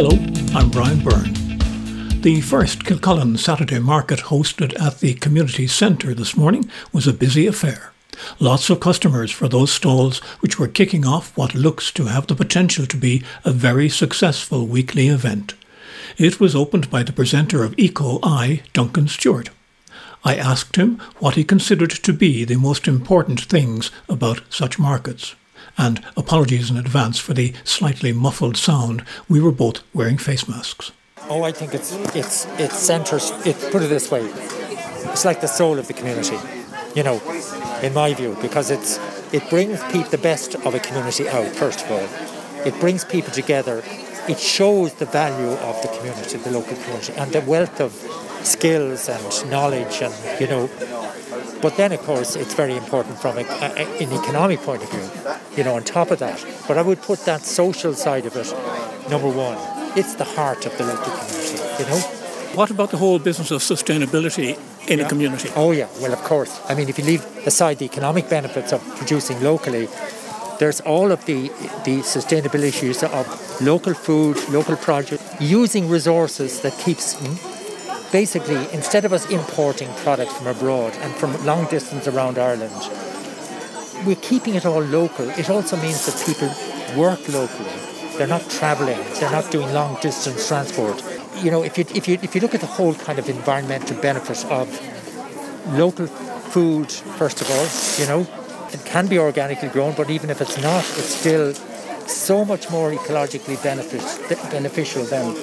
Hello, I'm Brian Byrne. The first Kilcullen Saturday market hosted at the community centre this morning was a busy affair. Lots of customers for those stalls which were kicking off what looks to have the potential to be a very successful weekly event. It was opened by the presenter of Eco Eye, Duncan Stewart. I asked him what he considered to be the most important things about such markets and apologies in advance for the slightly muffled sound, we were both wearing face masks. Oh, I think it's it's it centers. It put it this way, it's like the soul of the community, you know, in my view, because it's it brings people the best of a community out. First of all, it brings people together. It shows the value of the community, the local community, and the wealth of skills and knowledge, and you know, but then, of course, it's very important from a, a, an economic point of view, you know, on top of that. But I would put that social side of it, number one. It's the heart of the local community, you know. What about the whole business of sustainability in yeah. a community? Oh, yeah, well, of course. I mean, if you leave aside the economic benefits of producing locally, there's all of the, the sustainable issues of local food, local produce, using resources that keeps hmm, basically, instead of us importing products from abroad and from long distance around Ireland, we're keeping it all local. It also means that people work locally. They're not travelling. They're not doing long distance transport. You know, if you, if you, if you look at the whole kind of environmental benefit of local food, first of all, you know, it can be organically grown, but even if it's not, it's still so much more ecologically benefit, beneficial than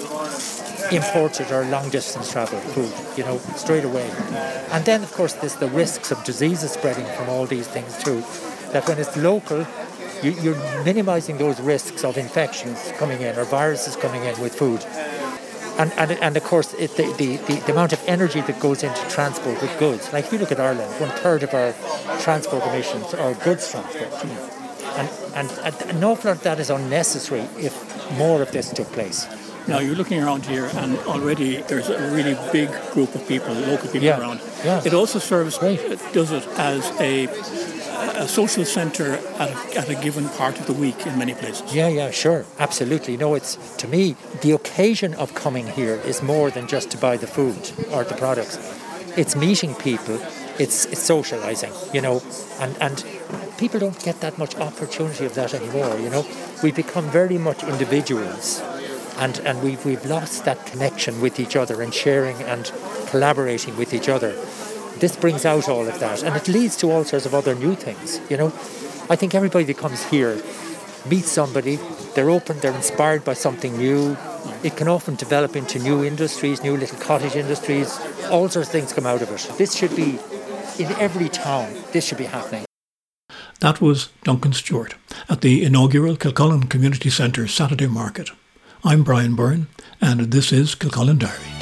imported or long distance travel food, you know, straight away. And then, of course, there's the risks of diseases spreading from all these things too. That when it's local, you, are minimizing those risks of infections coming in or viruses coming in with food. And, and, and of course, it, the, the, the, amount of energy that goes into transport with goods. Like if you look at Ireland, one third of our transport emissions are goods transport. And, and, and an awful lot of that is unnecessary if more of this took place. Now you're looking around here, and already there's a really big group of people, local people yeah. around. Yeah. It also serves, Great. Uh, does it as a a social centre at a, at a given part of the week in many places. Yeah, yeah, sure, absolutely. No, it's to me the occasion of coming here is more than just to buy the food or the products. It's meeting people. It's, it's socializing, you know, and and people don't get that much opportunity of that anymore. You know, we become very much individuals and, and we've, we've lost that connection with each other and sharing and collaborating with each other. This brings out all of that and it leads to all sorts of other new things, you know. I think everybody that comes here meets somebody, they're open, they're inspired by something new. It can often develop into new industries, new little cottage industries, all sorts of things come out of it. This should be in every town, this should be happening. That was Duncan Stewart at the inaugural Kilcullen Community Centre Saturday Market. I'm Brian Byrne, and this is Kilcullen Diary.